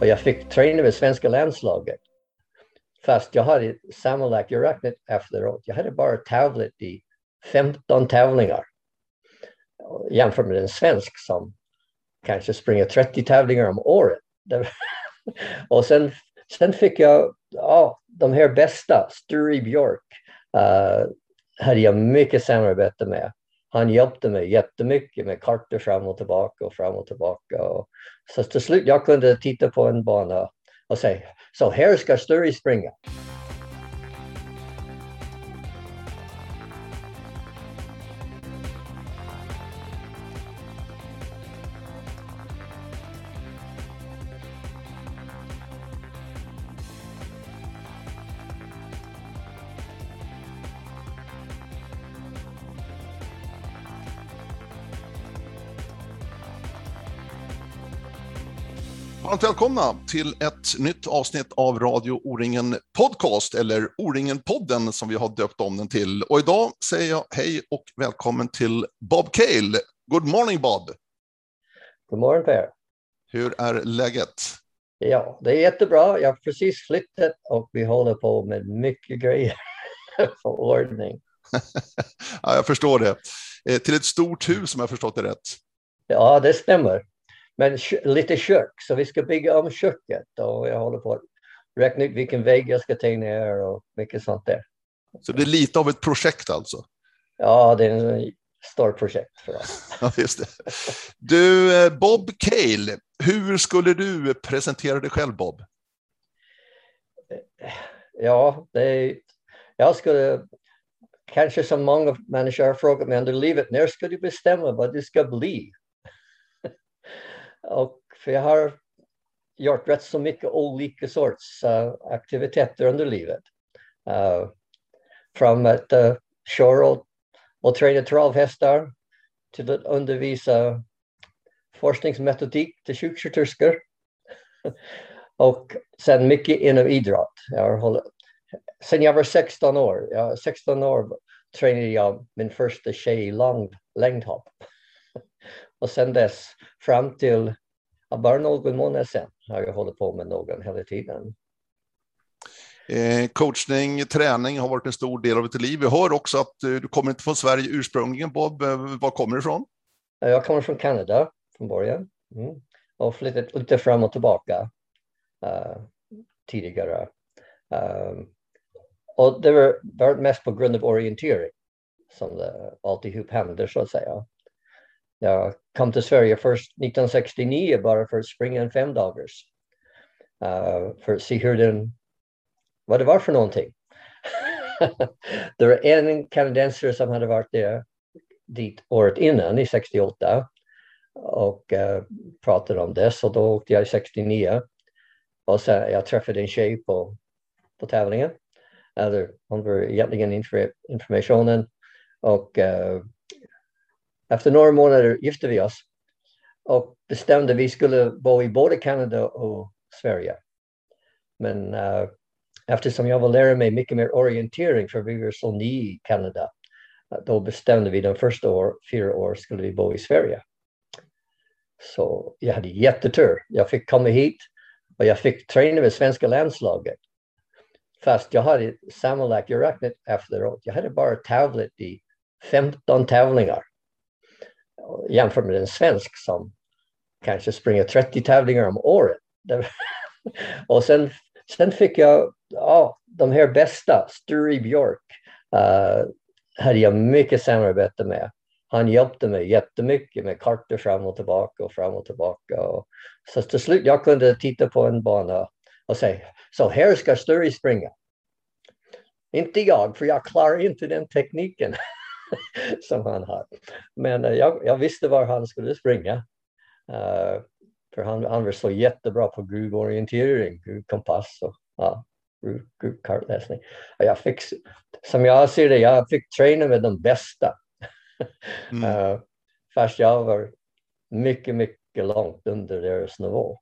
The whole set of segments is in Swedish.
och jag fick träna med svenska landslaget. Fast jag hade sammanlagt, jag räknade efteråt, jag hade bara tävlat i 15 tävlingar. Jämfört med en svensk som kanske springer 30 tävlingar om året. och sen, sen fick jag ja, de här bästa, Sture Björk, uh, hade jag mycket samarbete med. Han hjälpte mig jättemycket med kartor fram och tillbaka och fram och tillbaka. Och, så till slut jag kunde titta på en bana och säga, så här ska Sturry springa. Varmt välkomna till ett nytt avsnitt av Radio O-ringen Podcast, eller O-ringen-podden som vi har döpt om den till. Och idag säger jag hej och välkommen till Bob Cale. Good morning Bob! God morgon Per! Hur är läget? Ja, det är jättebra. Jag har precis flyttat och vi håller på med mycket grejer för ordning. ja, jag förstår det. Eh, till ett stort hus om jag förstått det rätt. Ja, det stämmer. Men lite kök, så vi ska bygga om köket och jag håller på att räkna ut vilken vägg jag ska ta ner och mycket sånt där. Så det är lite av ett projekt alltså? Ja, det är ett stort projekt för oss. ja, just det. Du, eh, Bob Cale, hur skulle du presentera dig själv Bob? Ja, det är, jag skulle kanske som många människor har frågat mig under livet, när ska du bestämma vad du ska bli? Och för jag har gjort rätt så mycket olika sorts uh, aktiviteter under livet. Uh, från att uh, köra och, och träna travhästar till att undervisa forskningsmetodik till sjuksköterskor. och sen mycket inom idrott. Jag har hållit, sen jag var 16 år, jag 16 år tränade jag min första tjej i lång, längdhopp. Och sen dess fram till bara någon månad sedan har jag hållit på med någon hela tiden. Eh, coachning, träning har varit en stor del av ditt liv. Vi hör också att eh, du kommer inte från Sverige ursprungligen. Bob, eh, var kommer du ifrån? Jag kommer från Kanada från början mm. och flyttat lite fram och tillbaka uh, tidigare. Um, och det var, var mest på grund av orientering som det alltihop hände så att säga. Jag kom till Sverige först 1969 bara för att springa en femdagars. Uh, eh, för att se hur den, vad det var för någonting. det var en kanadensare som hade varit där dit året innan i 68 och uh, pratade om det. Så då åkte jag i 69 och sen jag träffade en tjej på, på tävlingen. Eller hon var egentligen inför informationen och uh, efter några månader gifte vi oss och bestämde att vi skulle bo i både Kanada och Sverige. Men uh, eftersom jag vill lära mig mycket mer orientering för vi var så nya i Kanada, då bestämde vi de första år, fyra år skulle vi bo i Sverige. Så jag hade jättetur. Jag fick komma hit och jag fick träna med svenska landslaget. Fast jag hade sammanlagt, jag räknade efteråt, jag hade bara tävlat i 15 tävlingar jämfört med en svensk som kanske springer 30 tävlingar om året. och sen, sen fick jag ja, de här bästa, Sture Björk, uh, hade jag mycket samarbete med. Han hjälpte mig jättemycket med kartor fram och tillbaka och fram och tillbaka. Och, så till slut jag kunde titta på en bana och säga, så här ska Sture springa. Inte jag, för jag klarar inte den tekniken. som han har. Men uh, jag, jag, visste var han skulle springa. Uh, för han, han var så jättebra på gruvorientering, gruvkompass och ja, gruvkartläsning. Jag fick, som jag ser det, jag fick träna med de bästa. Mm. uh, fast jag var mycket, mycket långt under deras nivå.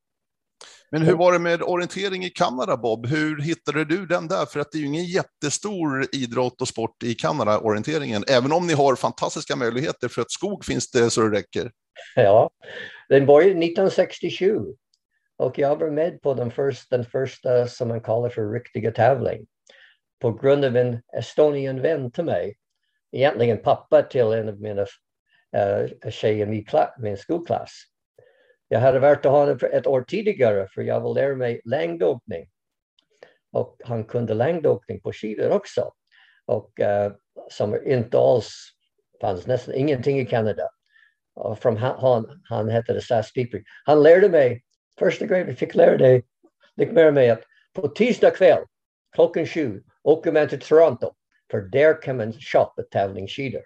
Men hur var det med orientering i Kanada, Bob? Hur hittade du den där? För att det är ju ingen jättestor idrott och sport i Kanada, orienteringen, även om ni har fantastiska möjligheter för att skog finns det så det räcker. Ja, den började 1967 Och jag var med på den första, den första som man kallar för riktiga tävling. På grund av en Estonian vän till mig. Egentligen pappa till en av mina uh, tjejer i min, min skolklass. Jag hade varit och honom ett år tidigare för jag ville lära mig längdåkning. Och han kunde längdåkning på skidor också. Och uh, som inte alls fanns nästan ingenting i Kanada. Och från han, han hette det SAS Deeper. Han lärde mig, första grejen vi fick lära dig, fick lära mig att på tisdag kväll klockan sju åker man till Toronto för där kan man köpa tävlingsskidor.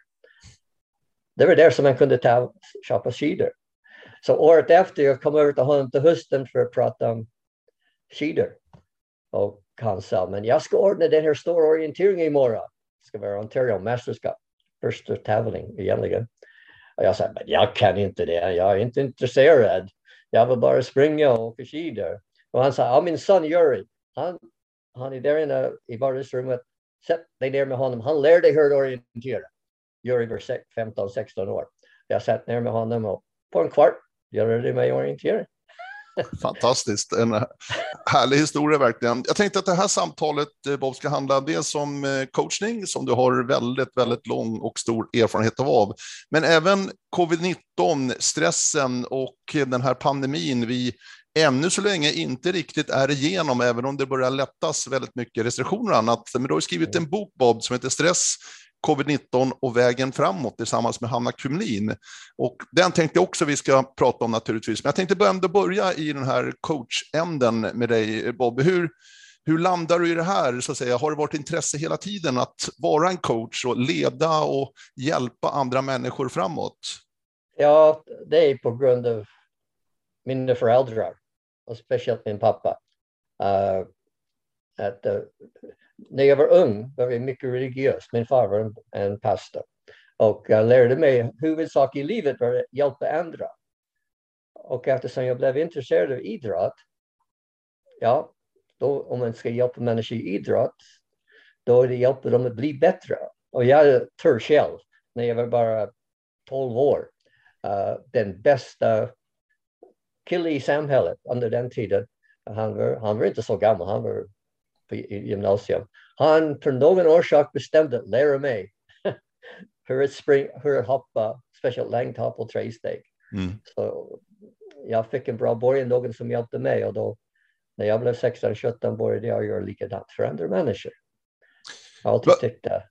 Det var där som man kunde ta, köpa skidor. Så året efter jag kom över till honom till hösten för att prata om skidor. Och han sa, men jag ska ordna den här stora orienteringen imorgon. Det ska vara Ontario mästerskap, första tävling egentligen. Och jag sa, men jag kan inte det, jag är inte intresserad. Jag vill bara springa och åka skidor. Och han sa, ja min son Juri, han, han är där inne i vardagsrummet, sätt dig ner med honom, han lär dig hur du orientera. Juri var 15-16 år. Jag satt ner med honom och på en kvart göra det mig orientering. Fantastiskt, en härlig historia verkligen. Jag tänkte att det här samtalet eh, Bob ska handla dels om eh, coachning som du har väldigt, väldigt lång och stor erfarenhet av, men även covid-19, stressen och den här pandemin vi ännu så länge inte riktigt är igenom, även om det börjar lättas väldigt mycket restriktioner och annat. Men du har skrivit en bok Bob som heter Stress covid-19 och vägen framåt tillsammans med Hanna Kumlin. Och den tänkte jag också vi ska prata om naturligtvis. Men jag tänkte ändå börja i den här coachänden med dig Bob. Hur, hur landar du i det här? Så att säga? Har det varit intresse hela tiden att vara en coach och leda och hjälpa andra människor framåt? Ja, det är på grund av mina föräldrar och speciellt min pappa. Uh, att, uh, när jag var ung var jag mycket religiös. Min far var en, en pastor. Och jag lärde mig huvudsak i livet var att hjälpa andra. Och eftersom jag blev intresserad av idrott, ja, då om man ska hjälpa människor i idrott, då är det hjälpa dem att bli bättre. Och jag tror själv, när jag var bara 12 år, uh, den bästa kille i samhället under den tiden, han var, han var inte så gammal, han var på gymnasium. Han för någon orsak bestämde att lära mig hur att, spring, hur att hoppa, speciellt längdhopp och tresteg. Mm. Så jag fick en bra början, någon som hjälpte mig och då när jag blev 16-17 började jag göra likadant för andra människor. Jag alltid tyckt det.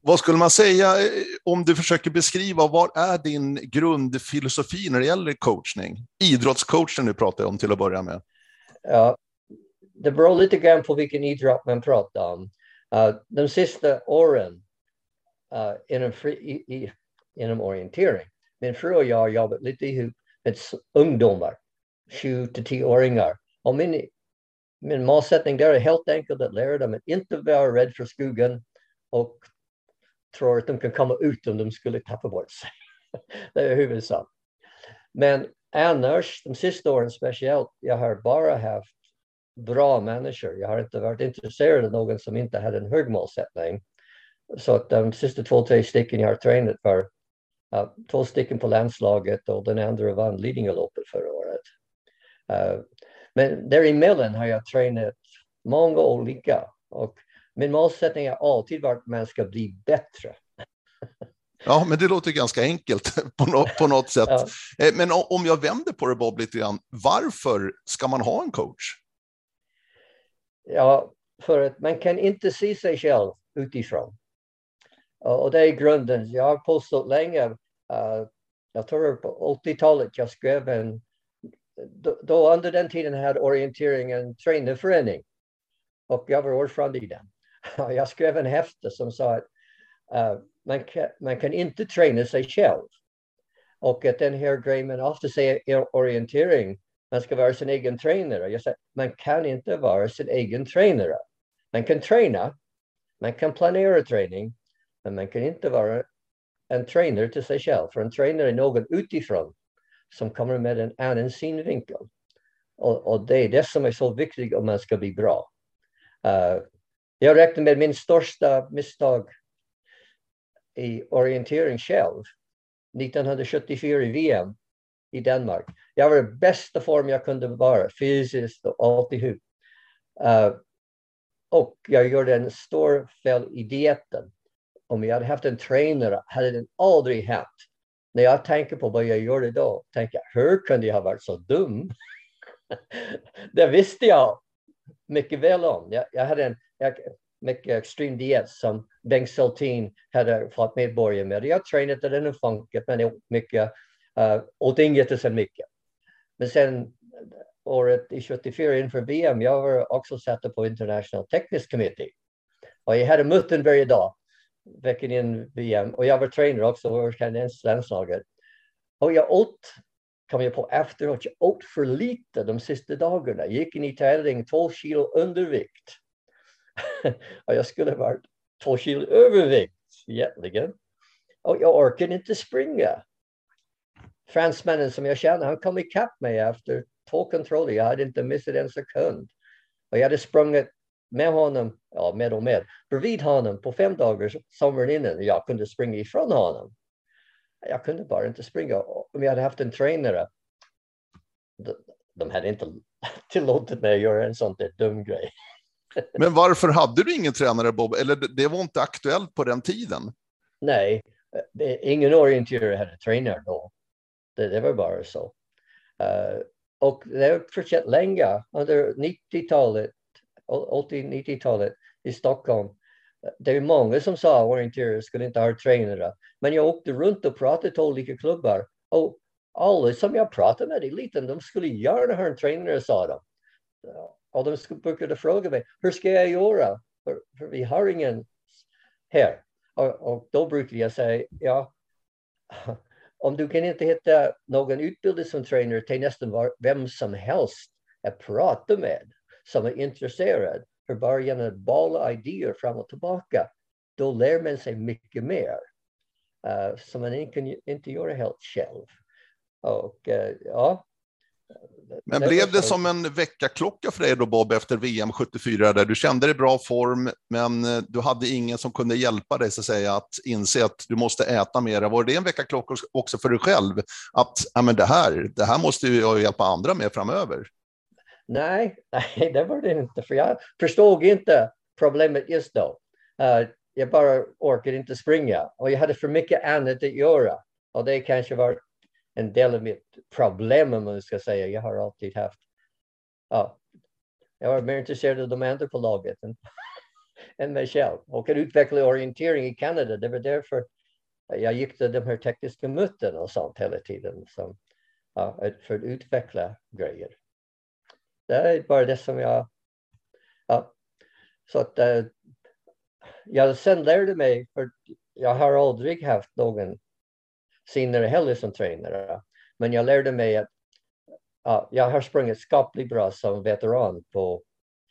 Vad skulle man säga eh, om du försöker beskriva vad är din grundfilosofi när det gäller coachning? Idrottscoachen du pratar om till att börja med. Ja, det beror lite grann på vilken idrott man pratar om. Uh, de sista åren uh, inom, fri, i, i, inom orientering, min fru och jag har jobbat lite ihop med ungdomar, 7 till 10-åringar. Och min, min målsättning där är helt enkelt att lära dem att inte vara rädd för skogen och tror att de kan komma ut om de skulle tappa bort sig. det är huvudsak. Men annars, de sista åren speciellt, jag har bara haft bra människor. Jag har inte varit intresserad av någon som inte hade en hög målsättning. Så att de sista två, tre stycken jag har tränat var uh, två stycken på landslaget och den andra vann Lidingöloppet förra året. Uh, men däremellan har jag tränat många olika och min målsättning har alltid varit att man ska bli bättre. Ja, men det låter ganska enkelt på något, på något sätt. Ja. Eh, men om jag vänder på det Bob lite grann, varför ska man ha en coach? Ja, för att man kan inte se sig själv utifrån. Och det är grunden. Jag har påstått länge, uh, jag tror på 80-talet jag skrev en, då, då, under den tiden hade orienteringen tränarförening och jag var ordförande i den. Jag skrev en häfte som sa att uh, man, kan, man kan inte träna sig själv. Och att den här grejen man ofta säger orientering man ska vara sin egen tränare. Jag säger, man kan inte vara sin egen tränare. Man kan träna, man kan planera träning, men man kan inte vara en tränare till sig själv. För en tränare är någon utifrån som kommer med en annan synvinkel. Och, och det är det som är så viktigt om man ska bli bra. Uh, jag räknar med min största misstag i orientering själv. 1974 i VM i Danmark. Jag var i bästa form jag kunde vara, fysiskt och alltihop. Uh, och jag gjorde en stor fel i dieten. Om jag hade haft en tränare hade det aldrig hänt. När jag tänker på vad jag gjorde då, tänker jag, hur kunde jag ha varit så dum? det visste jag mycket väl om. Jag, jag hade en jag, mycket extrem diet som Bengt Saltin hade fått medborgare med. Jag tränade den och funkat, men mycket, Eh, uh, åt inget och sen mycket. Men sen eh, året i 74 inför VM, jag var också satt på International Technical Committee. Och jag hade möten varje dag veckan in VM och jag var tränare också och kanadensiskt landslaget. Och jag åt, kom jag på efteråt, jag åt för lite de sista dagarna. Jag gick in i tävling två kilo undervikt. och jag skulle varit två kilo övervikt egentligen. Och jag orkade inte springa. Fransmännen som jag känner, han kom ikapp mig efter två kontroller. Jag hade inte missat en sekund. Och jag hade sprungit med honom, ja med och med, bredvid honom på fem dagar sommaren innan. Jag kunde springa ifrån honom. Jag kunde bara inte springa. Om jag hade haft en tränare, de, de hade inte tillåtit mig att göra en sån där dum grej. Men varför hade du ingen tränare Bob? Eller det var inte aktuellt på den tiden? Nej, ingen orienterare hade tränare då. Det, det var bara så. Uh, och det har fortsatt länge. Under 90-talet 80-90-talet i Stockholm. Eh, det är många som sa orienterare skulle inte ha tränare. Men jag åkte runt och pratade till olika klubbar. Och alla som jag pratade med i liten de skulle gärna ha en tränare, sa de. Och de brukade fråga mig, hur ska jag göra? För, för vi har ingen här. Och, och då brukade jag säga, ja, om du kan inte hitta någon utbildning som tränare till nästan var, vem som helst att prata med som är intresserad för bara genom att bolla idéer fram och tillbaka, då lär man sig mycket mer uh, som man inte kan inte göra helt själv. Och uh, ja. Men blev det som en väckarklocka för dig då Bob efter VM 74 där du kände dig i bra form men eh, du hade ingen som kunde hjälpa dig så att säga att inse att du måste äta mer. Var det en väckarklocka också för dig själv att ja, men det här, det här måste jag hjälpa andra med framöver? Nej, nej, det var det inte. För jag förstod inte problemet just då. Uh, jag bara orkade inte springa och jag hade för mycket annat att göra. Och det kanske var en del av mitt problem om man ska säga. Jag har alltid haft. Ja, jag var mer intresserad av de andra på laget än, än mig själv. Och att utveckla orientering i Kanada, det var därför jag gick till de här tekniska mötena och sånt hela tiden. Som, ja, för att utveckla grejer. Det är bara det som jag... Ja. Så att eh, jag sen lärde mig, för jag har aldrig haft någon senare heller som tränare, men jag lärde mig att uh, jag har sprungit skapligt bra som veteran på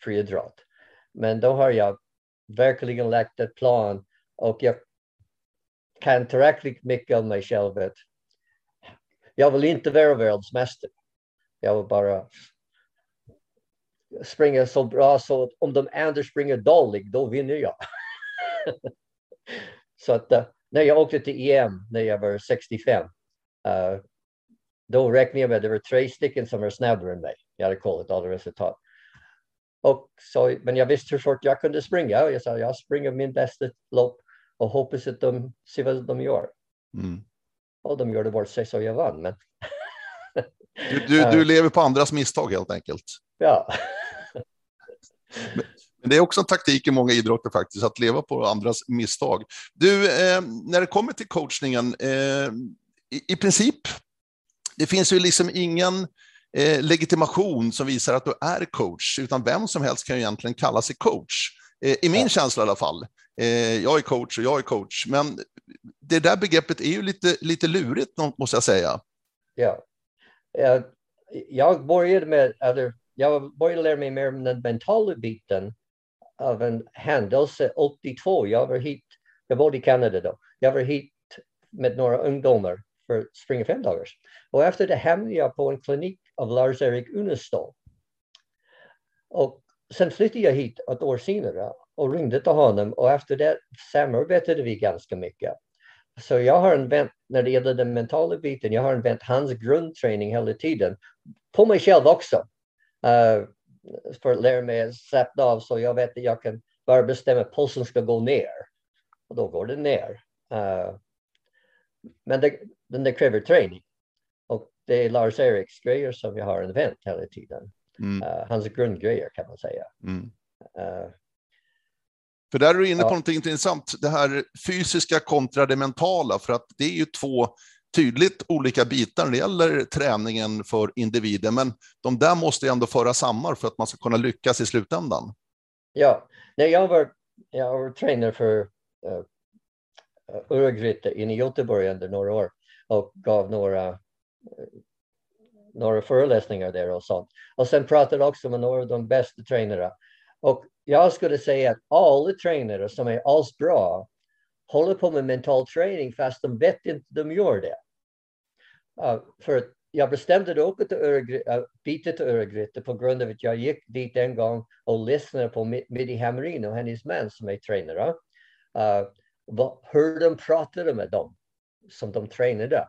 friidrott. Men då har jag verkligen lagt ett plan och jag kan tillräckligt mycket om mig själv att jag vill inte vara världsmästare. Jag vill bara springa så bra så att om de andra springer dåligt, då vinner jag. så att uh, när jag åkte till EM när jag var 65, uh, eh, då räknade jag med att det var tre stycken som var snabbare än mig. Jag hade kollat alla resultat. Och så, men jag visste hur fort jag kunde springa. Jag sa jag springer min bästa lopp och hoppas att de ser vad de gör. Mm. Och de gjorde bort sig så jag vann. Men du, du, du lever på andras misstag helt enkelt. Ja. Men det är också en taktik i många idrotter faktiskt, att leva på andras misstag. Du, eh, när det kommer till coachningen, eh, i, i, princip, det finns ju liksom ingen eh, legitimation som visar att du är coach, utan vem som helst kan ju egentligen kalla sig coach. Eh, I min ja. känsla i alla fall. Eh, jag är coach och jag är coach, men det där begreppet är ju lite, lite lurigt, måste jag säga. Ja. Jag började med, eller jag började lära mig mer om den mentala biten av en händelse 82. Jag var hit, jag bodde i Kanada då. Jag var hit med några ungdomar för att springa fem dagars. Och efter det hamnade jag på en klinik av Lars-Erik Unestål. Och sen flyttade jag hit ett år senare och ringde till honom och efter det samarbetade vi ganska mycket. så jag har använt, när det gäller den mentala biten, jag har använt hans grundträning hela tiden. På mig själv också. Uh, för att lära mig att slappna av så jag vet att jag kan bara bestämma att pulsen ska gå ner. Och då går den ner. Uh, men det, men det kräver träning. Och det är Lars Eriks grejer som jag har använt hela tiden. Mm. Uh, hans grundgrejer kan man säga. Mm. Uh, för där är du inne på ja. något intressant, det här fysiska kontra det mentala, för att det är ju två tydligt olika bitar när det gäller träningen för individen, men de där måste ju ändå föra samman för att man ska kunna lyckas i slutändan. Ja, när jag var, jag var tränare för eh, eh, uh, inne i Göteborg under några år och gav några, uh, några föreläsningar där och sånt. Och sen pratade också med några av de bästa tränarna. Och jag skulle säga att alla tränare som är alls bra håller på med mental träning fast de vet inte de gör det. Uh, för jag bestämde att åka till Örgryte, uh, byta till Öregryte på grund av att jag gick dit en gång och lyssnade på Midi Hamrin och hennes man som är tränare. Uh, hur de pratade med dem som de tränade.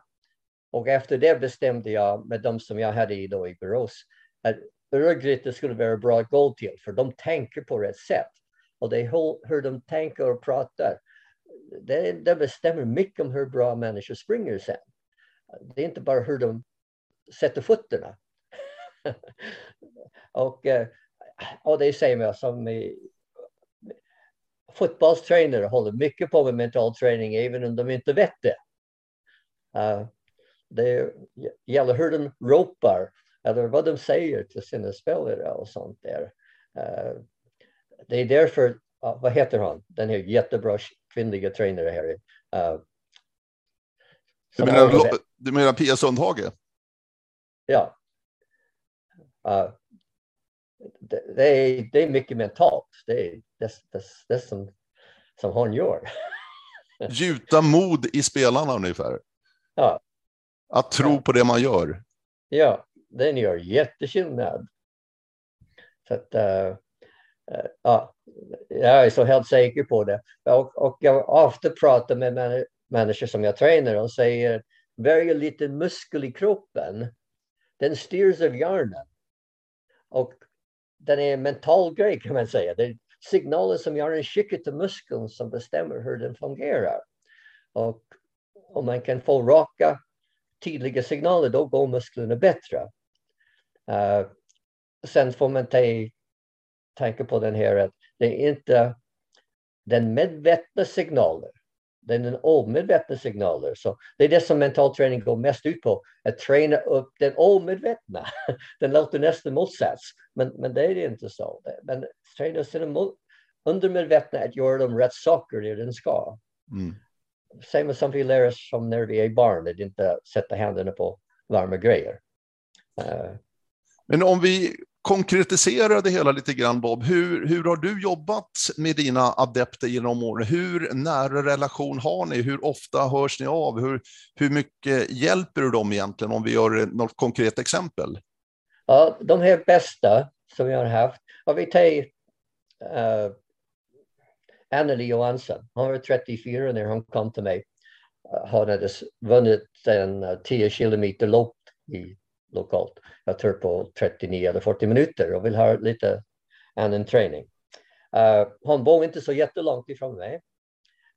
Och efter det bestämde jag med dem som jag hade då i Borås att Örgryte skulle vara bra att gå till, för de tänker på rätt sätt. Och det är hur de tänker och pratar. Det, det bestämmer mycket om hur bra människor springer sen. Det är inte bara hur de sätter fötterna. och, eh, och det säger jag som i, fotbollstränare håller mycket på med mental träning även om de inte vet det. Uh, det gäller hur de ropar eller vad de säger till sina spelare och sånt där. Uh, det är därför, uh, vad heter han, den här jättebra kvinnliga tränare här. Uh, du, menar, du menar Pia Sundhage? Ja. Uh, det, det, är, det är mycket mentalt. Det är det, det, det som, som hon gör. Gjuta mod i spelarna ungefär. Ja. Att tro ja. på det man gör. Ja, den gör jätteskillnad. Så att, uh, uh, ja, jag är så helt säker på det. Och, och jag ofta pratar med människor som jag tränar och säger varje liten muskel i kroppen, den styrs av hjärnan. Och den är en mental grej kan man säga. Det är signaler som hjärnan skickar till muskeln som bestämmer hur den fungerar. Och om man kan få raka, tydliga signaler, då går musklerna bättre. Uh, sen får man tänka på den här att det är inte den medvetna signalen, det är den omedvetna signalen. Så det är det som mental träning går mest ut på, att träna upp den omedvetna. Den låter nästan motsats, men, men det är inte så. Men träna sina undermedvetna att göra de rätt saker där den ska. Mm. Samma som vi lär oss som när vi är barn, att inte sätta händerna på varma grejer. Uh, men om vi Konkretisera det hela lite grann Bob, hur, hur har du jobbat med dina adepter genom åren? Hur nära relation har ni? Hur ofta hörs ni av? Hur, hur mycket hjälper du dem egentligen om vi gör något konkret exempel? Ja, de här bästa som jag har haft, har vi tagit uh, eh, Anneli Johansson. Hon var 34 när hon kom till mig. Hon hade vunnit en eh, 10 kilometer lopp i lokalt. Jag tror på 39 eller 40 minuter och vill ha lite annan träning. Uh, han bor inte så jättelångt ifrån mig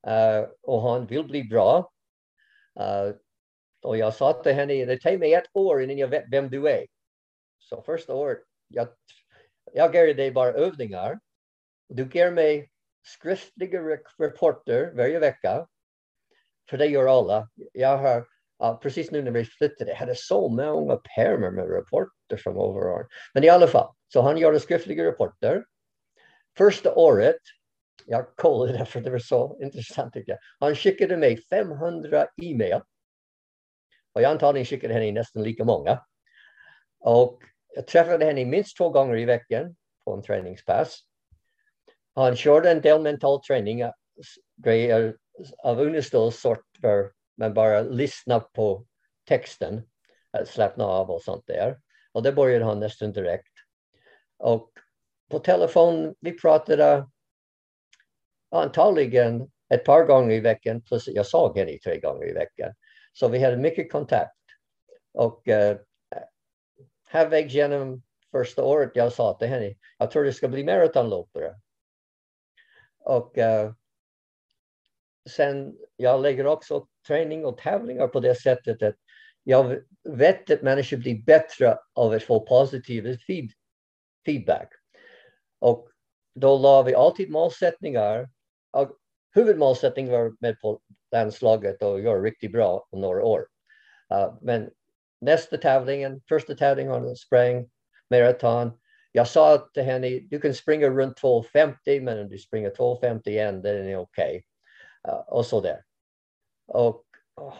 uh, och han vill bli bra. Uh, och jag sa till henne, det tar mig ett år innan jag vet vem du är. Så första året, jag, jag ger dig bara övningar. Du ger mig skriftliga rapporter varje vecka. För det gör alla. Jag har Uh, precis nu när vi flyttade hade så många pärmar med rapporter från overall. Men i alla fall, så han gjorde skriftliga rapporter. Första året, jag kollade för det var så intressant tycker jag. Han skickade mig 500 e-mail. Och jag antagligen skickade henne nästan lika många. Och jag träffade henne minst två gånger i veckan på en träningspass. Han körde en del mental träning, eh, grejer av understående sort för men bara lyssna på texten, eh, slappna av och sånt där. Och det började han nästan direkt. Och på telefon, vi pratade antagligen ett par gånger i veckan, plus jag såg henne tre gånger i veckan. Så vi hade mycket kontakt. Och uh, halvvägs genom första året jag sa till henne, jag tror det ska bli maratonlöpare. Och uh, sen, jag lägger också träning och tävlingar på det sättet att jag vet att människor blir bättre av att få positiv feed, feedback. Och då la vi alltid målsättningar. Huvudmålsättningen var med på landslaget och göra riktigt bra om några år. Uh, men nästa tävlingen, första tävlingen sprang maraton. Jag sa till henne, du kan springa runt 2,50 men om du springer 2,50 igen, det är okej. Okay. Uh, och så där. Och oh,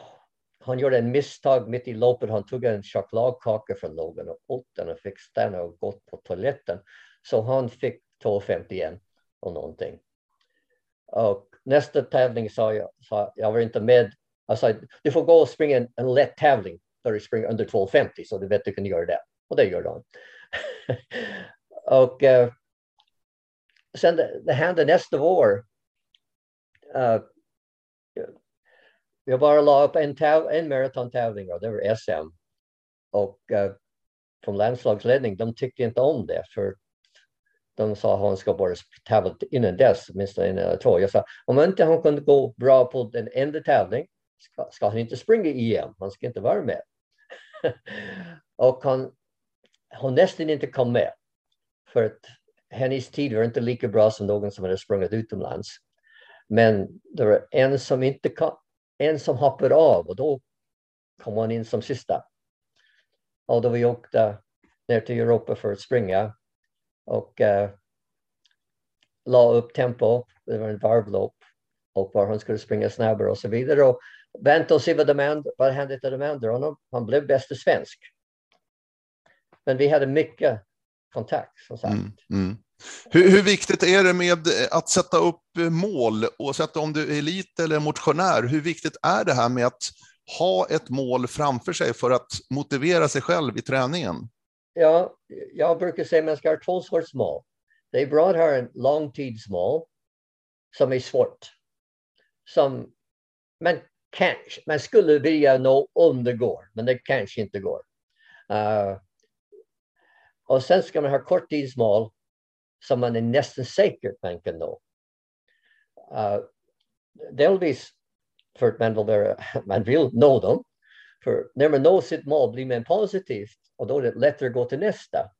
han gjorde en misstag mitt i loppet. Han tog en chokladkaka från någon och åt den och fick stanna och gått på toaletten. Så han fick 2,51 och någonting. Och nästa tävling sa jag, sa, jag var inte med. Jag sa, du får gå och springa en, en lätt tävling där du springer under 2,50 så du vet du kan göra det. Och det gjorde han. och uh, sen det, det hände nästa år. Uh, eh, jag bara la upp en, täv en maratontävling och det var SM. Och uh, från landslagsledning, de tyckte inte om det för de sa att han ska bara tävla innan dess, åtminstone en eller två. Jag sa, om inte han kunde gå bra på den enda tävling ska, ska han inte springa EM, han ska inte vara med. och han, hon nästan inte kom med. För att hennes tid var inte lika bra som någon som hade sprungit utomlands. Men det var en som inte kom, en som hoppade av och då kom han in som sista. Och då vi åkte ner till Europa för att springa och uh, la upp tempo. Det var en varvlopp och var han skulle springa snabbare och så vidare. Och vänta och se vad, de and, vad hände till de andra. Och han blev bästa svensk. Men vi hade mycket kontakt som sagt. Mm, mm. Hur, hur, viktigt är det med att sätta upp mål, oavsett om du är elit eller motionär? Hur viktigt är det här med att ha ett mål framför sig för att motivera sig själv i träningen? Ja, jag brukar säga att man ska ha två sorts mål. Det är bra att ha en långtidsmål som är svårt. Som man, kanske, man skulle vilja nå om det går, men det kanske inte går. Uh, och sen ska man ha korttidsmål som man är nästan säker att man kan nå. Uh, delvis för att man vill, vara, man vill nå dem. För när man når sitt mål blir man positivt och då är det lättare att gå till nästa.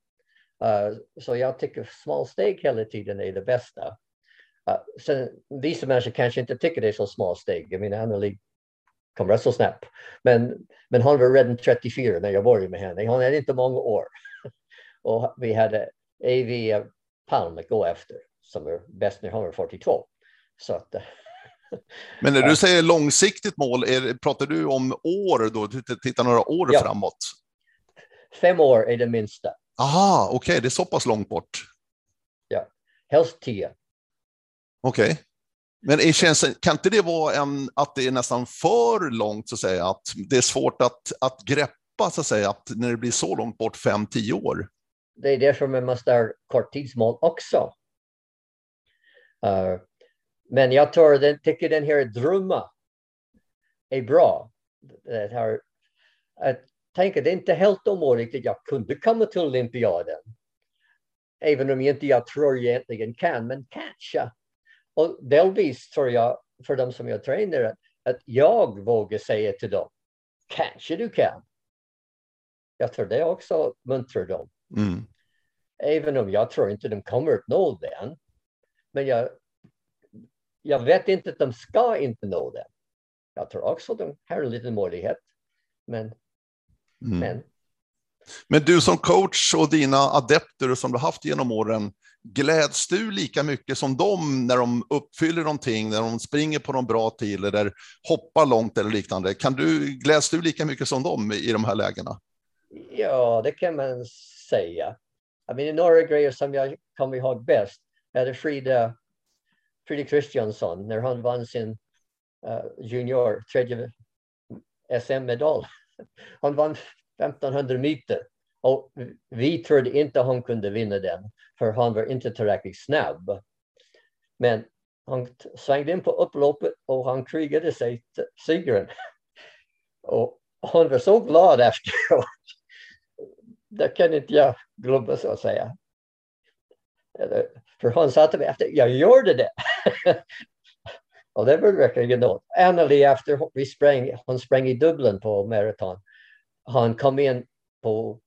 Uh, så jag tycker små steg hela tiden är det bästa. Uh, sen, vissa människor kanske inte tycker det är så små steg. Jag menar, Anneli kom rätt så snabbt. Men, men hon var redan 34 när jag började med henne. Hon hade inte många år. och vi hade Palm att gå efter som är bäst när hon var 42. Så att, Men när du säger långsiktigt mål, är, pratar du om år då? Titta några år ja. framåt? Fem år är det minsta. Aha, okej, okay, det är så pass långt bort. Ja, helst tio. Okej. Okay. Men det känns, kan inte det vara en, att det är nästan för långt, så att säga, att det är svårt att, att greppa, så att säga, att när det blir så långt bort, fem, tio år? Det är därför man måste ha korttidsmål också. Uh, men jag tror, den, tycker den här drömmen är bra. Det här, att tänka, det är inte helt omöjligt att jag kunde komma till olympiaden. Även om jag inte jag tror jag egentligen kan, men kanske. Och delvis tror jag, för de som jag tränar, att, att jag vågar säga till dem, kanske du kan. Jag tror det också muntrar dem. Mm. Även om jag tror inte de kommer att nå den. Men jag, jag vet inte att de ska inte nå den. Jag tror också de har en liten möjlighet. Men, mm. men. men du som coach och dina adepter som du haft genom åren, gläds du lika mycket som dem när de uppfyller någonting, när de springer på någon bra tid eller hoppar långt eller liknande? Kan du, gläds du lika mycket som dem i de här lägena? Ja, det kan man säga. I mean, några grejer som jag kommer ihåg bäst är Frida, Frida Kristiansson när hon vann sin uh, junior tredje SM-medalj. Hon vann 1500 meter och vi trodde inte hon kunde vinna den för hon var inte tillräckligt snabb. Men han svängde in på upploppet och han krigade sig till segern. Och han var så glad efteråt. Det kan inte jag glömma så att säga. För han sa till mig efter, jag gjorde det. och det var verkligen något. Anneli efter vi sprang, hon sprang i Dublin på maraton. Han kom in på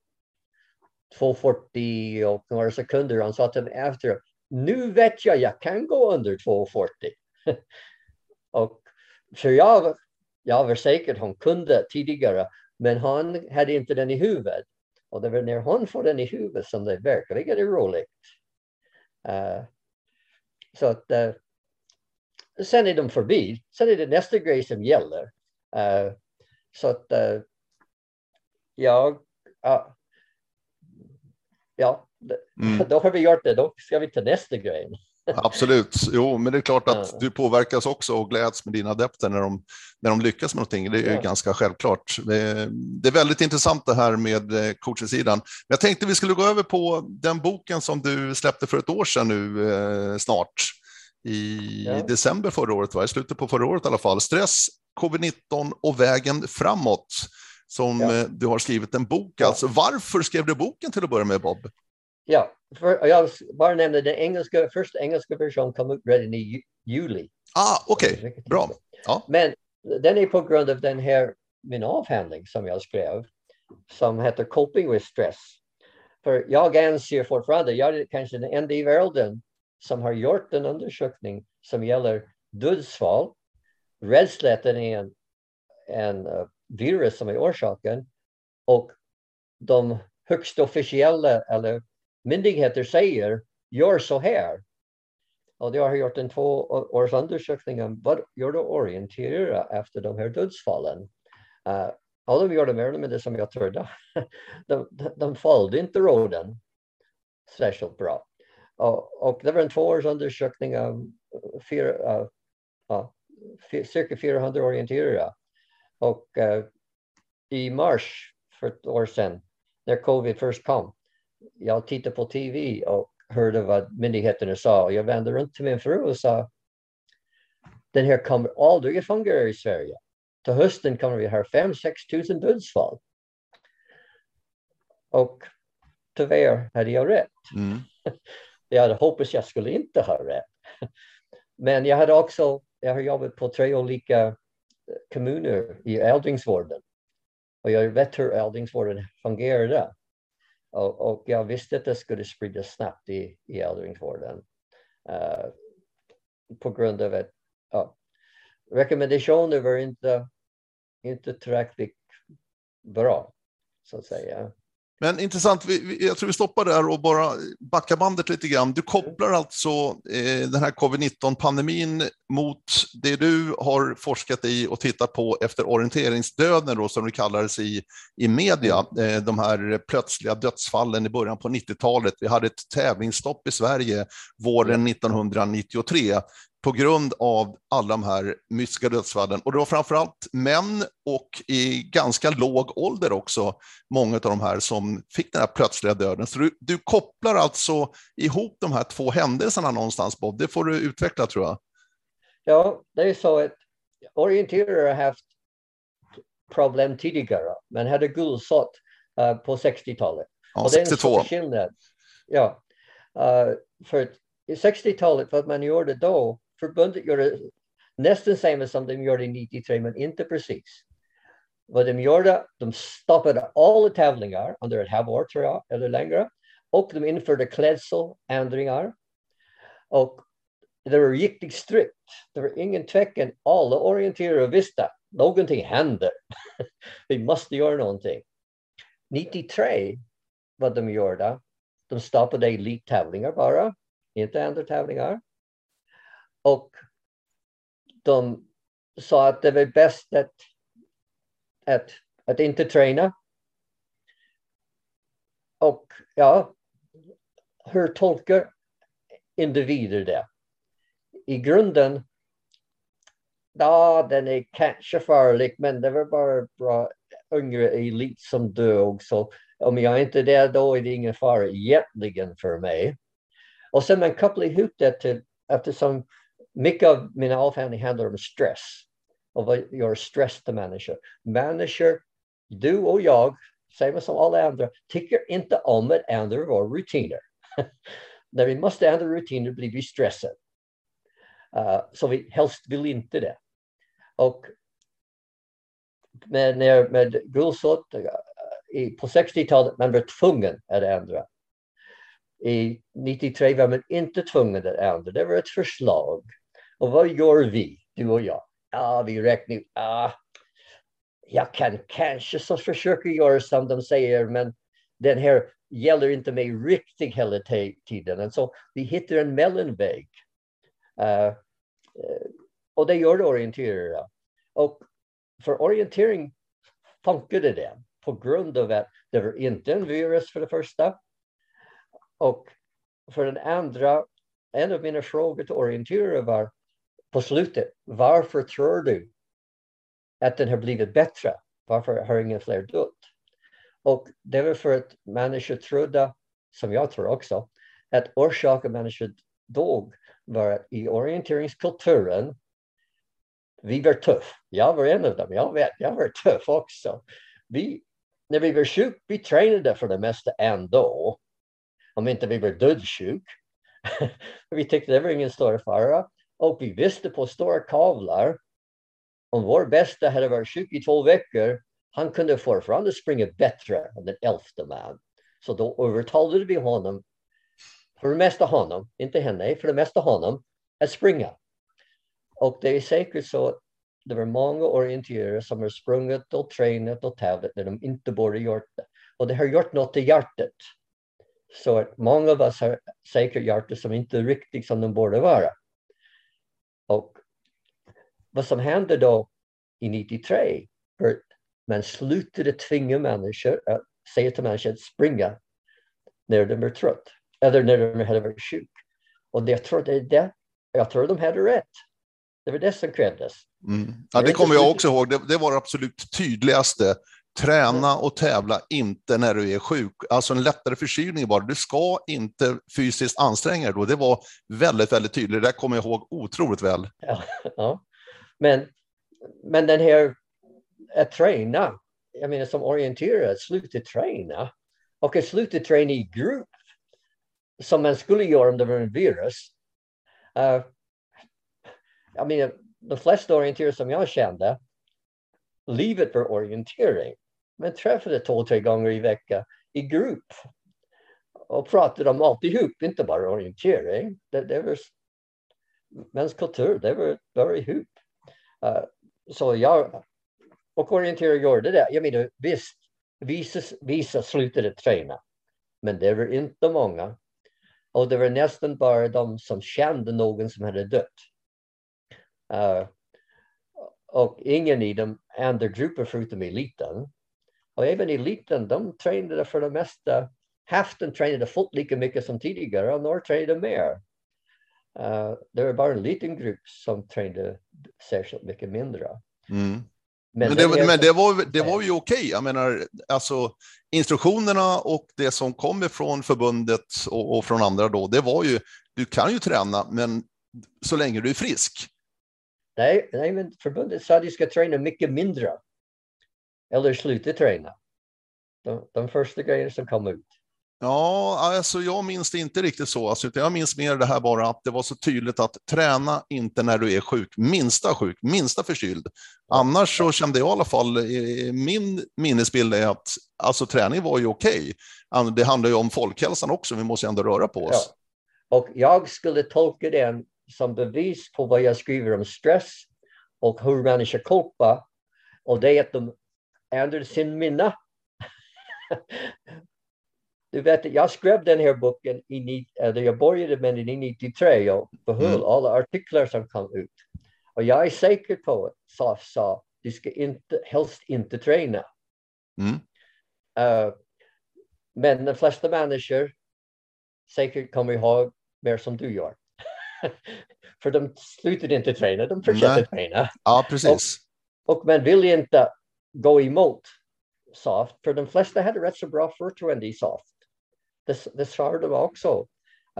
2.40 och några sekunder. Han sa till mig efter, nu vet jag, jag kan gå under 2.40. och för jag, jag var säker hon kunde tidigare, men han hade inte den i huvudet. Och det var när han får den i huvudet som det verkligen är roligt. Uh, så att uh, sen är de förbi. Sen är det nästa grej som gäller. Uh, så att jag, ja, mm. då har vi gjort det. Då ska vi till nästa grej. Absolut, jo, men det är klart att ja. du påverkas också och gläds med dina adepter när de, när de lyckas med någonting. Det är ja. ganska självklart. Det är väldigt intressant det här med eh, coachingsidan. Jag tänkte vi skulle gå över på den boken som du släppte för ett år sedan nu eh, snart. I ja. december förra året, va? i slutet på förra året i alla fall. Stress, covid-19 och vägen framåt. Som eh, du har skrivit en bok. Alltså, varför skrev du boken till att börja med Bob? Ja, för, jag bara nämnde den engelska, första engelska versionen kom ut redan i juli. Ah, okej, okay. bra. Ja. Men den är på grund av den här, min avhandling som jag skrev, som heter Coping with Stress. För jag anser fortfarande, jag är kanske den enda i världen som har gjort en undersökning som gäller dödsfall, rädslan är en, en uh, virus som är orsaken och de högsta officiella eller myndigheter säger gör så här. Och jag har gjort en två års undersökning om vad gör du orientera efter de här dödsfallen. Eh, uh, och de gjorde mer eller mindre som jag trodde. de, de, de följde inte råden särskilt bra. Och, och det var en tvåårsundersökning av fyra, uh, uh, cirka 400 orienterare. Och uh, i mars för ett år sedan, när covid först kom, jag tittade på tv och hörde vad myndigheterna sa och jag vände runt till min fru och sa den här kommer aldrig att fungera i Sverige. Till hösten kommer vi ha 5-6 tusen dödsfall. Och tyvärr hade jag rätt. Mm. Jag hade hoppats jag skulle inte ha rätt. Men jag hade också, jag har jobbat på tre olika kommuner i äldringsvården. Och jag vet hur äldringsvården fungerade. Och, och jag visste att det skulle spridas snabbt i, i äldringsvården. Uh, eh, på grund av att uh, rekommendationer var inte, inte tillräckligt bra, så att säga. Men intressant, jag tror vi stoppar där och bara backar bandet lite grann. Du kopplar alltså eh, den här covid-19-pandemin mot det du har forskat i och tittat på efter orienteringsdöden, då, som det kallades i, i media. Eh, de här plötsliga dödsfallen i början på 90-talet. Vi hade ett tävlingsstopp i Sverige våren 1993 på grund av alla de här mystiska dödsfallen. Och det var framförallt män och i ganska låg ålder också, många av de här som fick den här plötsliga döden. Så du, du kopplar alltså ihop de här två händelserna någonstans, Bob. Det får du utveckla tror jag. Ja, det är så att orienterare har haft problem tidigare, men hade gulsott uh, på 60-talet. Ja, och 62. Det är en skillnad. Ja, uh, för i 60-talet, vad man gjorde då, förbundet gjorde nästan samma som de gjorde 93, men inte precis. Vad de gjorde, de stoppade alla tävlingar under ett halvår tror jag, eller längre. Och de införde klädseländringar. Och det var riktigt strikt. Det var ingen tvekan. Alla orienterare visste att någonting händer. Vi måste göra någonting. 93, vad de gjorde, de stoppade elittävlingar bara, inte andra tävlingar. Och de sa att det var bäst att, att, att inte träna. Och ja, hur tolkar individer det? I grunden, ja, den är kanske farlig, men det var bara bra yngre elit som dog. Så om jag inte är där, då är det ingen fara egentligen för mig. Och sen man kopplar ihop det till, eftersom mycket av mina avhandlingar handlar om stress och vad gör stress till människor. Människor, du och jag, samma som alla andra, tycker inte om att ändra våra rutiner. När vi måste ändra rutiner blir vi stressade. Uh, så vi helst vill inte det. Och med, när, med gulsot eh, på 60-talet man var tvungen att ändra. I 93 var man inte tvungen att ändra. Det var ett förslag. Och vad gör vi, du och jag? Ja, vi räknar. Ah, jag kan kanske så försöka göra som de säger, men den här gäller inte mig riktigt hela tiden. Och så vi hittar en mellanväg. Uh, och det gör orienterare. Och för orientering funkade det på grund av att det var inte en virus för det första. Och för den andra, en av mina frågor till orienterare var på slutet, varför tror du att den har blivit bättre? Varför har ingen fler dött? Och det var för att människor trodde, som jag tror också, att orsaken människor dog var att i orienteringskulturen, vi var tuff. Jag var en av dem, jag vet, jag var tuff också. Vi, när vi var sjuka, vi tränade för det mesta ändå. Om inte vi var dödssjuk. vi tyckte det var ingen större fara. Och vi visste på stora kavlar, om vår bästa hade varit sjuk i två veckor, han kunde fortfarande springa bättre än den elfte man. Så då övertalade vi honom, för det mesta honom, inte henne, för det mesta honom, att springa. Och det är säkert så att det var många orienterare som har sprungit och tränat och tävlat när de inte borde gjort det. Och det har gjort något i hjärtat. Så att många av oss har säkert hjärtat som inte är riktigt som de borde vara. Och vad som hände då i 93 var att man slutade tvinga människor att säga till människor att springa när de var trött eller när de hade varit sjuka. Och jag tror, det, det, jag tror de hade rätt. Det var det som krävdes. Mm. Ja, det kommer jag också ihåg. Det, det var det absolut tydligaste. Träna och tävla inte när du är sjuk. Alltså en lättare förkylning bara. Du ska inte fysiskt anstränga dig då. Det var väldigt, väldigt tydligt. Det kommer jag ihåg otroligt väl. Ja, ja. Men, men den här att träna, jag menar som orienterare, att sluta träna och att sluta träna i grupp som man skulle göra om det var en virus. Uh, jag menar, de flesta orienterare som jag kände, livet var orientering. Man träffade två, tre gånger i veckan i grupp och pratade om alltihop, inte bara orientering. Det, det var mäns kultur, det var bara ihop. Uh, så jag och orientering gjorde det. Jag menar visst, vissa, vissa slutade träna, men det var inte många. Och det var nästan bara de som kände någon som hade dött. Uh, och ingen i de andra grupper förutom eliten. Och även eliten, de tränade för det mesta. Hälften tränade fullt lika mycket som tidigare och några tränade mer. Uh, det var bara en liten grupp som tränade särskilt mycket mindre. Mm. Men, men, det, men det, var, det var ju okej. Okay. Jag menar, alltså instruktionerna och det som kommer från förbundet och, och, från andra då, det var ju, du kan ju träna, men så länge du är frisk. Nej, nej men förbundet sa att du ska träna mycket mindre. Eller sluta träna. De, de första grejerna som kom ut. Ja, alltså jag minns det inte riktigt så. Alltså, jag minns mer det här bara att det var så tydligt att träna inte när du är sjuk, minsta sjuk, minsta förkyld. Annars så kände jag i alla fall, min minnesbild är att alltså, träning var ju okej. Okay. Det handlar ju om folkhälsan också, vi måste ändå röra på oss. Ja. Och jag skulle tolka den som bevis på vad jag skriver om stress och hur människor kopar. Och det är att de ändrar sin minne du vet, jag skrev den här boken, i, eller jag började med den i 93 och behöll mm. alla artiklar som kom ut. Och jag är säker på att SAF sa du ska inte, helst inte träna. Mm. Uh, men de flesta människor säkert kommer ihåg mer som du gör. För de slutade inte träna, de fortsatte träna. Ja, precis. Och, och man vill inte gå emot SAF, för de flesta hade rätt så bra förtroende i SAF det, det sa de också.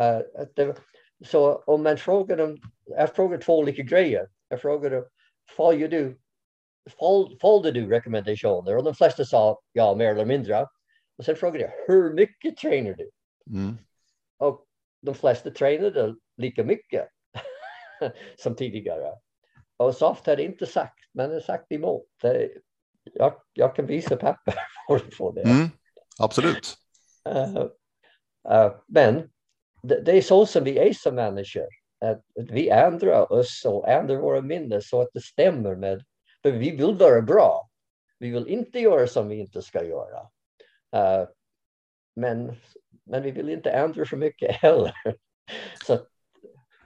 Uh, det, så om man frågar dem, jag frågar två olika grejer. Jag frågade, följer du, följde du rekommendationer? Och de flesta sa ja, mer eller mindre. Och sen frågade jag, hur mycket tränar du? Mm. Och de flesta tränade lika mycket som tidigare. Och Soft hade inte sagt, men har sagt emot. Jag, jag kan visa papper på det. Mm, absolut. Uh, uh, men det, det, är så som vi är som människor. Att, vi ändrar oss och ändrar våra minnen så att det stämmer med... För vi vill vara bra. Vi vill inte göra som vi inte ska göra. Uh, men, men vi vill inte ändra för mycket heller. Så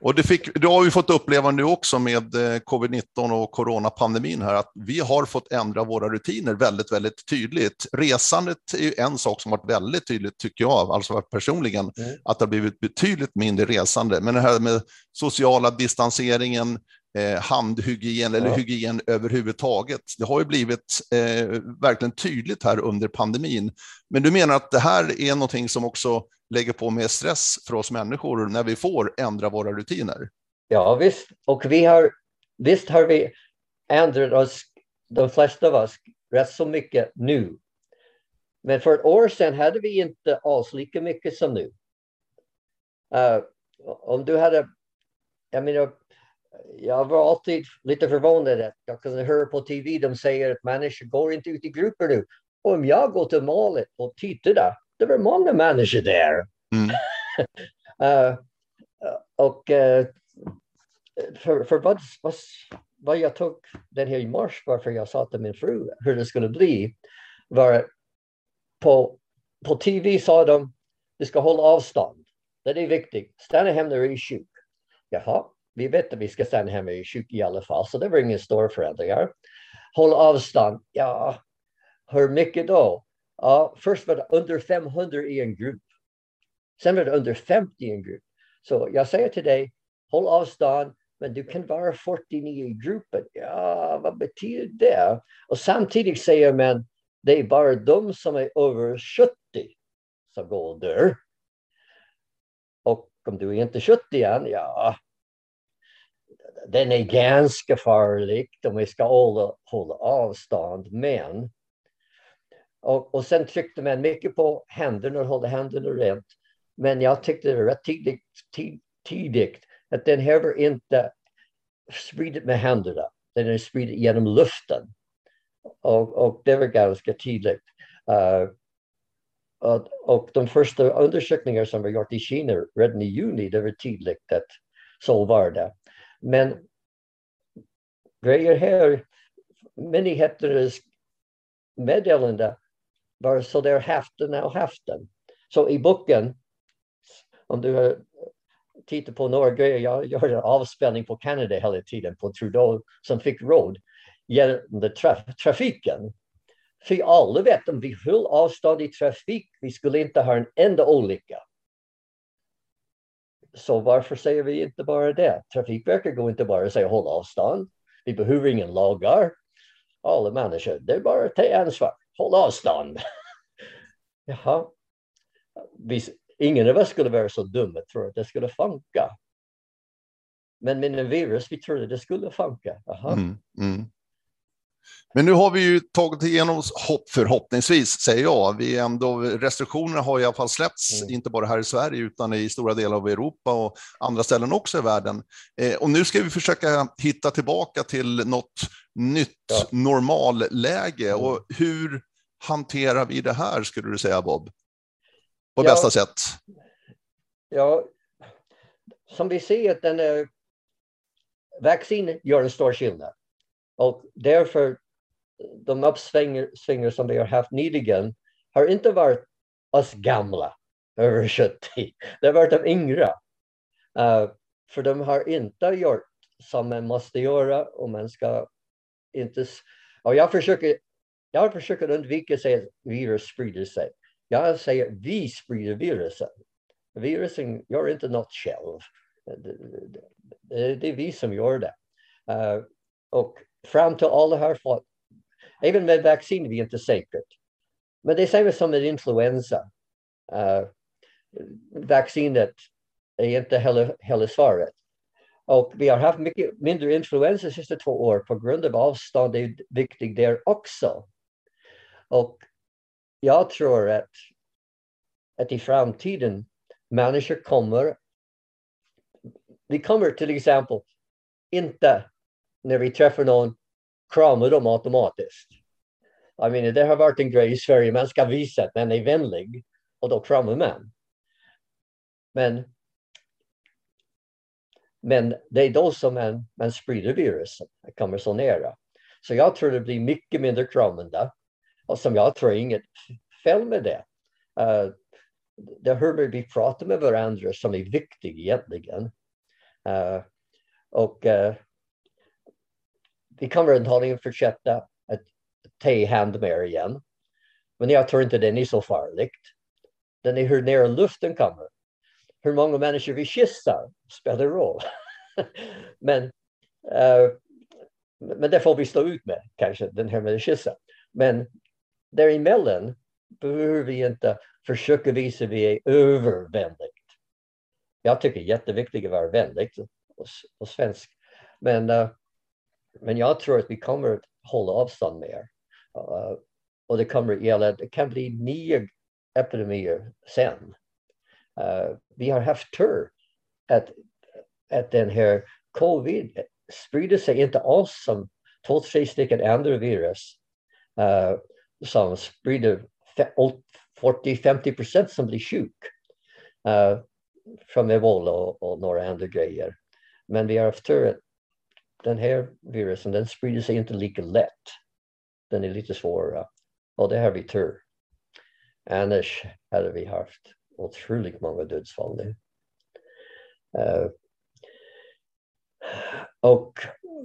och det, fick, det har vi fått uppleva nu också med eh, covid-19 och coronapandemin här, att vi har fått ändra våra rutiner väldigt, väldigt tydligt. Resandet är en sak som varit väldigt tydligt, tycker jag, alltså personligen, mm. att det har blivit betydligt mindre resande. Men det här med sociala distanseringen, eh, handhygien eller ja. hygien överhuvudtaget. Det har ju blivit eh, verkligen tydligt här under pandemin. Men du menar att det här är någonting som också lägger på mer stress för oss människor när vi får ändra våra rutiner? Ja visst, och vi har, visst har vi ändrat oss, de flesta av oss, rätt så mycket nu. Men för ett år sedan hade vi inte alls lika mycket som nu. Uh, om du hade, jag menar, jag var alltid lite förvånad att jag kunde höra på tv, de säger att människor går inte ut i grupper nu. Och om jag går till målet och tittar där, det var många människor där. Mm. uh, och uh, för, för vad, vad, vad jag tog den här i mars, varför jag sa till min fru hur det skulle bli, var på, på tv sa de du ska hålla avstånd. Det är viktigt. Stanna hemma när du är sjuk. Jaha, vi vet att vi ska stanna hemma i sjuk i alla fall, så det var inga stora förändringar. Håll avstånd, ja, hur mycket då? Ja, först var det under 500 i en grupp. Sen var det under 50 i en grupp. Så jag säger till dig, håll avstånd, men du kan vara 49 i gruppen. Ja, vad betyder det? Och samtidigt säger man, det är bara de som är över 70 som går där. Och om du är inte 70 än, ja, den är ganska farlig om vi ska hålla, hålla avstånd. Men, och, och sen tryckte man mycket på händerna och hålla händerna rent. Men jag tyckte det var rätt tidigt, tid, tidigt att den här var inte spridit med händerna. Den är spridit genom luften. Och, och det var ganska tydligt. Eh, uh, och, och de första undersökningar som var gjort i Kina redan i juni, det var tydligt att så var det. Men grejer här, myndigheternas meddelande var så där hälften och hälften. Så i boken, om du har tittat på några grejer, jag gör en avspelning på Kanada hela tiden på Trudeau som fick råd gällande traf trafiken. För alla vet om vi höll avstånd i trafik, vi skulle inte ha en enda olycka. Så varför säger vi inte bara det? Trafikverket går inte bara och säger håll avstånd. Vi behöver ingen lagar. Alla människor, det är bara att ta ansvar. Håll avstånd. Jaha. Vi, ingen av oss skulle vara så dumma att tro att det skulle funka. Men med en virus, vi trodde det skulle funka. Mm, mm. Men nu har vi ju tagit igenom hopp förhoppningsvis, säger jag. Vi ändå, restriktionerna har i alla fall släppts, mm. inte bara här i Sverige utan i stora delar av Europa och andra ställen också i världen. Eh, och nu ska vi försöka hitta tillbaka till något nytt ja. normalläge. Mm. Och hur hanterar vi det här, skulle du säga Bob? På ja. bästa sätt? Ja, som vi ser den är, vaccin gör en stor skillnad. Och därför de uppsvingar som vi har haft nyligen har inte varit oss gamla över 70. Det har varit de yngre. Uh, för de har inte gjort som man måste göra och man ska inte... Och jag försöker, jag försöker undvika att säga att virus sprider sig. Jag säger att vi sprider virusen. Virusen gör inte något själv. Det, det, det är vi som gör det. Uh, och fram till alla har fått, även med vaccin är vi inte säkert. Men det är samma som med influensa. Uh, vaccinet är inte heller, heller svaret. Och vi har haft mycket mindre influensa de sista två år på grund av avstånd. Det är viktigt där också. Och jag tror att, att i framtiden människor kommer, vi kommer till exempel inte när vi träffar någon krama dem automatiskt. Jag menar, det har varit en grej i Sverige, man ska visa att man är vänlig och då kramar man. Men, men det är då som man, man sprider viruset, kommer så nära. Så jag tror det blir mycket mindre kramande och som jag tror inget fel med det. Uh, det hör mig vi pratar med varandra som är viktigt egentligen. Uh, och uh, vi kommer antagligen fortsätta att ta hand med er igen. Men jag tror inte den är så farligt. Den är hur nära luften kommer. Hur många människor vi kissar spelar roll. men, uh, men det får vi stå ut med, kanske, den här med att kyssa. Men däremellan behöver vi inte försöka visa att vi är övervänligt. Jag tycker det är jätteviktigt att vara vänlig och svensk. Men, uh, men jag tror att vi kommer att hålla avstånd mer. Uh, och det kommer att gälla, det kan bli nya epidemier sen. Uh, vi har haft tur att, att den här covid sprider sig inte alls som två, tre stycken andra virus uh, som sprider 40-50 procent som blir sjuk uh, från ebola och, och, några andra grejer. Men vi har haft tur att den här virusen den sprider sig inte lika lätt. Den är lite svårare och det har vi tur. Annars hade vi haft otroligt många dödsfall nu. Uh, och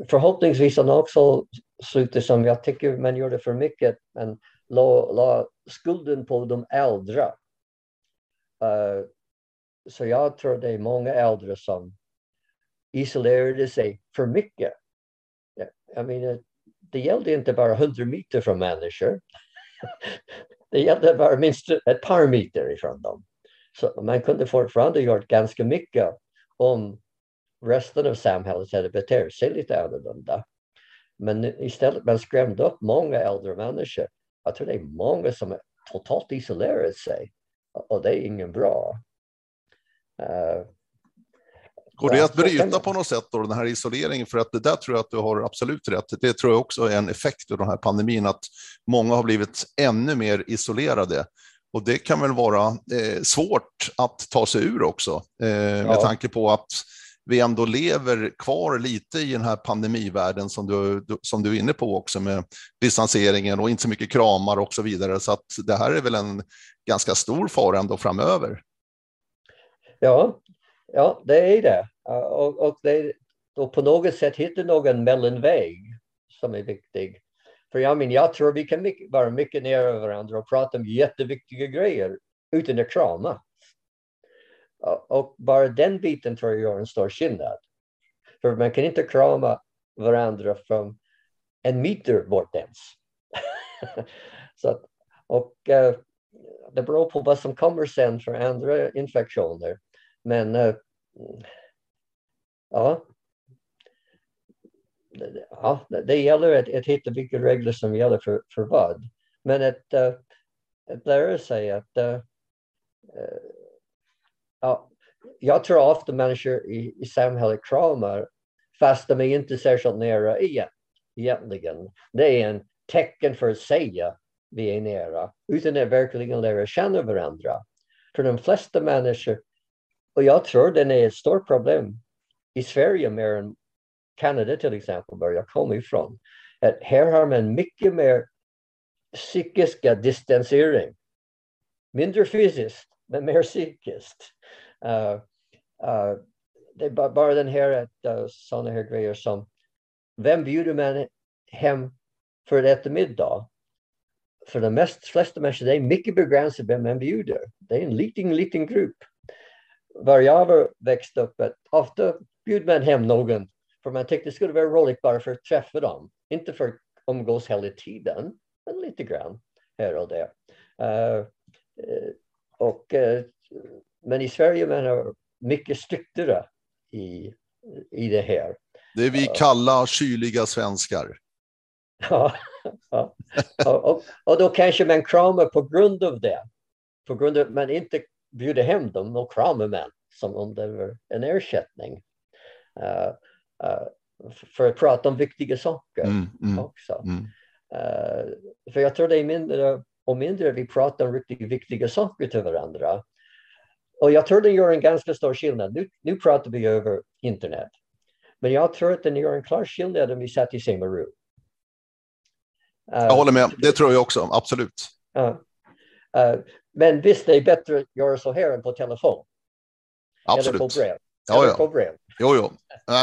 förhoppningsvis har också slutet som jag tycker man gjorde för mycket, men la, la skulden på de äldre. Uh, så jag tror det är många äldre som isolerade sig för mycket. Jag menar, det gällde inte bara 100 meter från människor. det gällde bara minst ett par meter ifrån dem. Så man kunde fortfarande gjort ganska mycket om resten av samhället hade betett sig lite annorlunda. Men istället man skrämde upp många äldre människor. Jag tror det är många som är totalt isolerat sig och det är ingen bra. Uh, Går det att bryta på något sätt då, den här isoleringen? För att det där tror jag att du har absolut rätt. Det tror jag också är en effekt av den här pandemin, att många har blivit ännu mer isolerade. Och det kan väl vara eh, svårt att ta sig ur också, eh, ja. med tanke på att vi ändå lever kvar lite i den här pandemivärlden som du, som du är inne på också med distanseringen och inte så mycket kramar och så vidare. Så att det här är väl en ganska stor fara ändå framöver. Ja, ja det är det. Och, och, det, och på något sätt hitta någon mellanväg som är viktig. För jag menar, jag tror vi kan mycket, vara mycket nära varandra och prata om jätteviktiga grejer utan att krama. Och bara den biten tror jag gör en stor skillnad. För man kan inte krama varandra från en meter bort ens. Så, och uh, det beror på vad som kommer sen för andra infektioner. Men eh, ja, ja, det gäller att, att hitta vilka regler som gäller för, för vad. Men att, uh, att lära sig att uh, ja, jag tror ofta människor i, i samhället kramar fast de är inte särskilt nära igen, egentligen. Det är en tecken för att säga vi är nära utan att verkligen lära känna varandra. För de flesta människor, och jag tror det är ett stort problem i Sverige mer än Kanada till exempel, där jag kommer ifrån. Att här har man mycket mer psykiska distansering. Mindre fysiskt, men mer psykiskt. Uh, uh, det är bara, bara den här att uh, sådana här grejer som vem bjuder man hem för att äta middag? För de mest, flesta människor det är mycket begränsat vem man bjuder. Det är en liten, liten grupp. Var jag växte upp, att ofta bjuder man hem någon för man tyckte det skulle vara roligt bara för att träffa dem. Inte för att umgås hela tiden, men lite grann här och där. Uh, och uh, men i Sverige man har mycket striktare i, i det här. Det är vi kalla, kyliga svenskar. Ja, ja. Och, och, och, då kanske man kramar på grund av det. På grund av att man inte bjuder hem dem, då kramar man som om det var en ersättning. Uh, uh, för att prata om viktiga saker mm, mm, också. Mm. Uh, för jag tror det är mindre och mindre vi pratar om riktigt viktiga saker till varandra. Och jag tror det gör en ganska stor skillnad. Nu, nu pratar vi över internet. Men jag tror att det gör en klar skillnad om vi satt i samma rum. Jag håller med, det tror jag också, absolut. Uh, uh, men visst, det är bättre att göra så här än på telefon. Absolut. Eller på brev. Ja, ja. På brev. Jo, jo.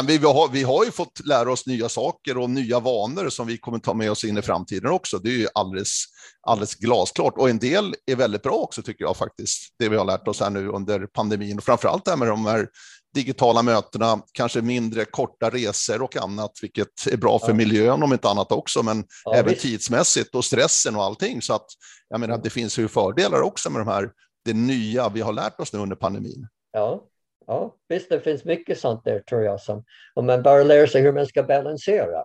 Vi, vi, har, vi har ju fått lära oss nya saker och nya vanor som vi kommer ta med oss in i framtiden också. Det är ju alldeles, alldeles glasklart. Och en del är väldigt bra också tycker jag faktiskt. Det vi har lärt oss här nu under pandemin och framförallt det här med de här digitala mötena, kanske mindre korta resor och annat, vilket är bra för ja. miljön om inte annat också, men ja, även visst. tidsmässigt och stressen och allting. Så att jag menar, det finns ju fördelar också med de här, det nya vi har lärt oss nu under pandemin. Ja, ja visst, det finns mycket sånt där tror jag, som om man bara lär sig hur man ska balansera.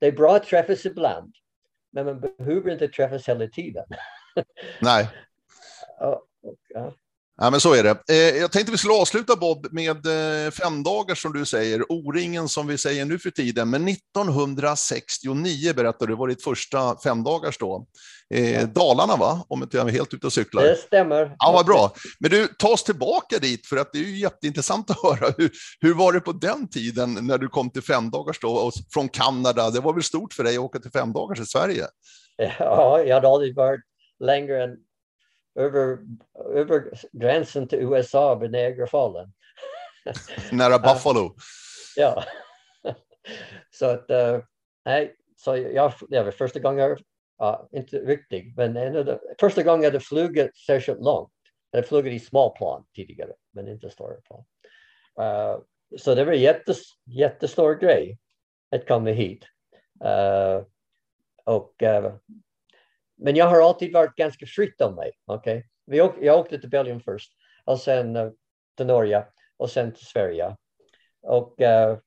Det är bra att träffas ibland, men man behöver inte träffas hela tiden. Nej. Ja, ja. Ja, men så är det. Eh, jag tänkte vi skulle avsluta Bob med eh, fem dagar som du säger, O-ringen som vi säger nu för tiden. Men 1969 berättar du var ditt första femdagars då. Eh, Dalarna va? Om inte jag är helt ute och cyklar. Det stämmer. Ja, vad bra. Men du, ta oss tillbaka dit för att det är ju jätteintressant att höra. Hur, hur var det på den tiden när du kom till femdagars då och från Kanada? Det var väl stort för dig att åka till femdagars i Sverige? Ja, jag hade aldrig varit längre än över, över gränsen till USA vid Niagarafallen. Nära Buffalo. ja. så att, uh, nej, så jag, det var första gången, uh, inte riktigt, men en första gången jag hade flugit särskilt långt. Jag hade flugit i småplan tidigare, men inte stora plan. Uh, så det var en jättes, jättestor grej att komma hit. Uh, och uh, men jag har alltid varit ganska fritt om mig. Okay? Vi åk, jag åkte till Belgien först och sen uh, till Norge och sen till Sverige. Och uh,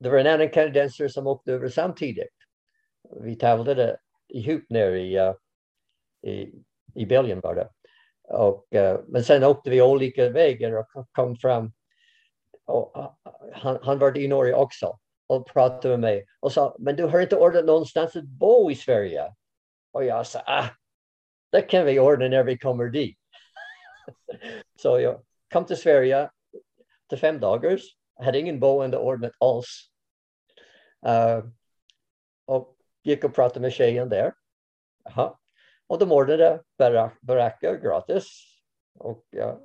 det var en annan kanadensare som åkte över samtidigt. Vi tävlade ihop nere i, uh, i, i Belgien var det. Och, men sen åkte vi olika vägar och kom fram. Och, han, han var i Norge också och pratade med mig och sa, men du har inte ordnat någonstans att bo i Sverige. Och jag sa, ah, det kan vi ordna när vi kommer dit. så jag kom till Sverige till fem dagar. Jag hade ingen boende ordnat alls. Uh, och gick och pratade med tjejen där. Aha. Och de ordnade barack, baracker gratis. Och jag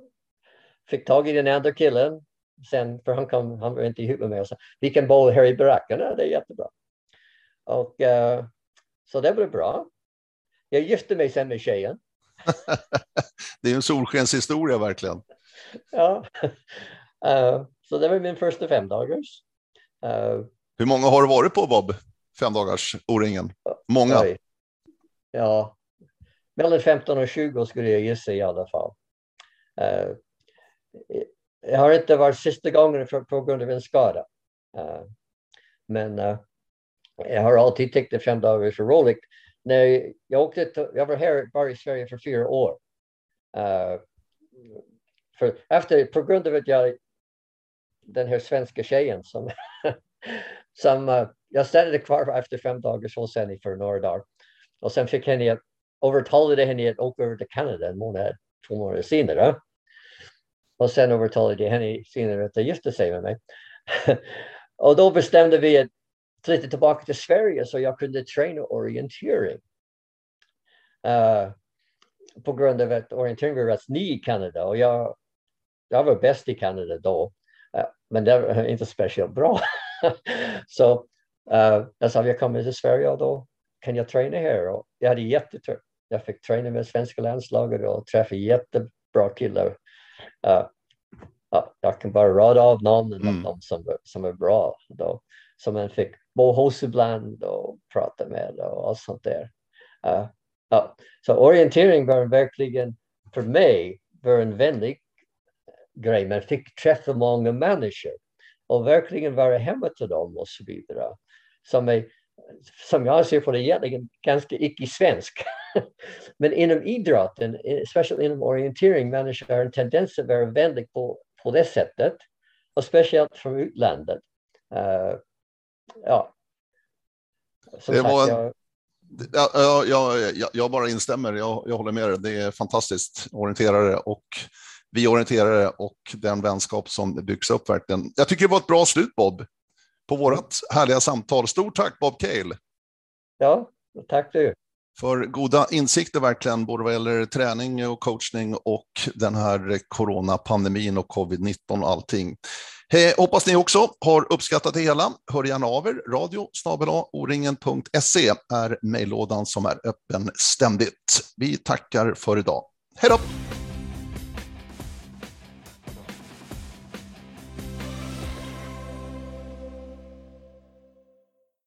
fick tag i den andra killen. Sen, för han, kom, han var inte ihop med mig. Och sa, vi kan bo här i barackerna, det är jättebra. Och uh, så det blev bra. Jag gifte mig sen med tjejen. det är en solskenshistoria verkligen. ja, uh, så det var min första femdagars. Uh, Hur många har du varit på Bob? Femdagars O-ringen? Många? Oj. Ja, mellan 15 och 20 skulle jag gissa i alla fall. Uh, jag har inte varit sista gången för, på grund av en skada. Men jag har alltid tyckt att fem dagar är så roligt när jag, åkte till, jag var här bara i Sverige för fyra år. Uh, för efter, på grund av att jag, den här svenska tjejen som, som uh, jag stannade kvar efter fem dagar hos henne för några dagar. Och sen fick henne övertalade henne att åka över till Kanada en månad, två månader senare. Och sen övertalade jag henne senare att gifta sig med mig. och då bestämde vi att flytta tillbaka till Sverige så jag kunde träna orientering. Uh, på grund av att orientering var rätt ny i Kanada och jag, jag var bäst i Kanada då. Uh, men det var inte speciellt bra. så uh, jag sa, jag kommer till Sverige och då kan jag träna här. Och jag hade jättetur. Jag fick träna med svenska landslaget och träffa jättebra killar. Uh, jag kan bara rada av namnen mm. av de som, som är bra. Då som man fick Bohus ibland och prata med och allt sånt där. Uh, uh, så orientering var verkligen för mig var en vänlig grej, Man fick träffa många människor och verkligen vara hemma till dem och så vidare. Som, är, som jag ser på det egentligen ganska icke-svensk. men inom idrotten, eh, speciellt inom orientering, människor har en tendens att vara vänlig på, på det sättet. Och speciellt från utlandet. Uh, ja. Som det sagt, var jag, Ja, ja, ja, jag bara instämmer, jag, jag håller med dig. Det är fantastiskt, orienterare och vi orienterare och den vänskap som byggs upp verkligen. Jag tycker det var ett bra slut Bob, på vårt härliga samtal. Stort tack Bob Cale. Ja, tack du. För goda insikter verkligen, både vad gäller träning och coachning och den här coronapandemin och covid-19 och allting. He, hoppas ni också har uppskattat det hela. Hör gärna av er. Radio oringen.se är mejllådan som är öppen ständigt. Vi tackar för idag. Hej då!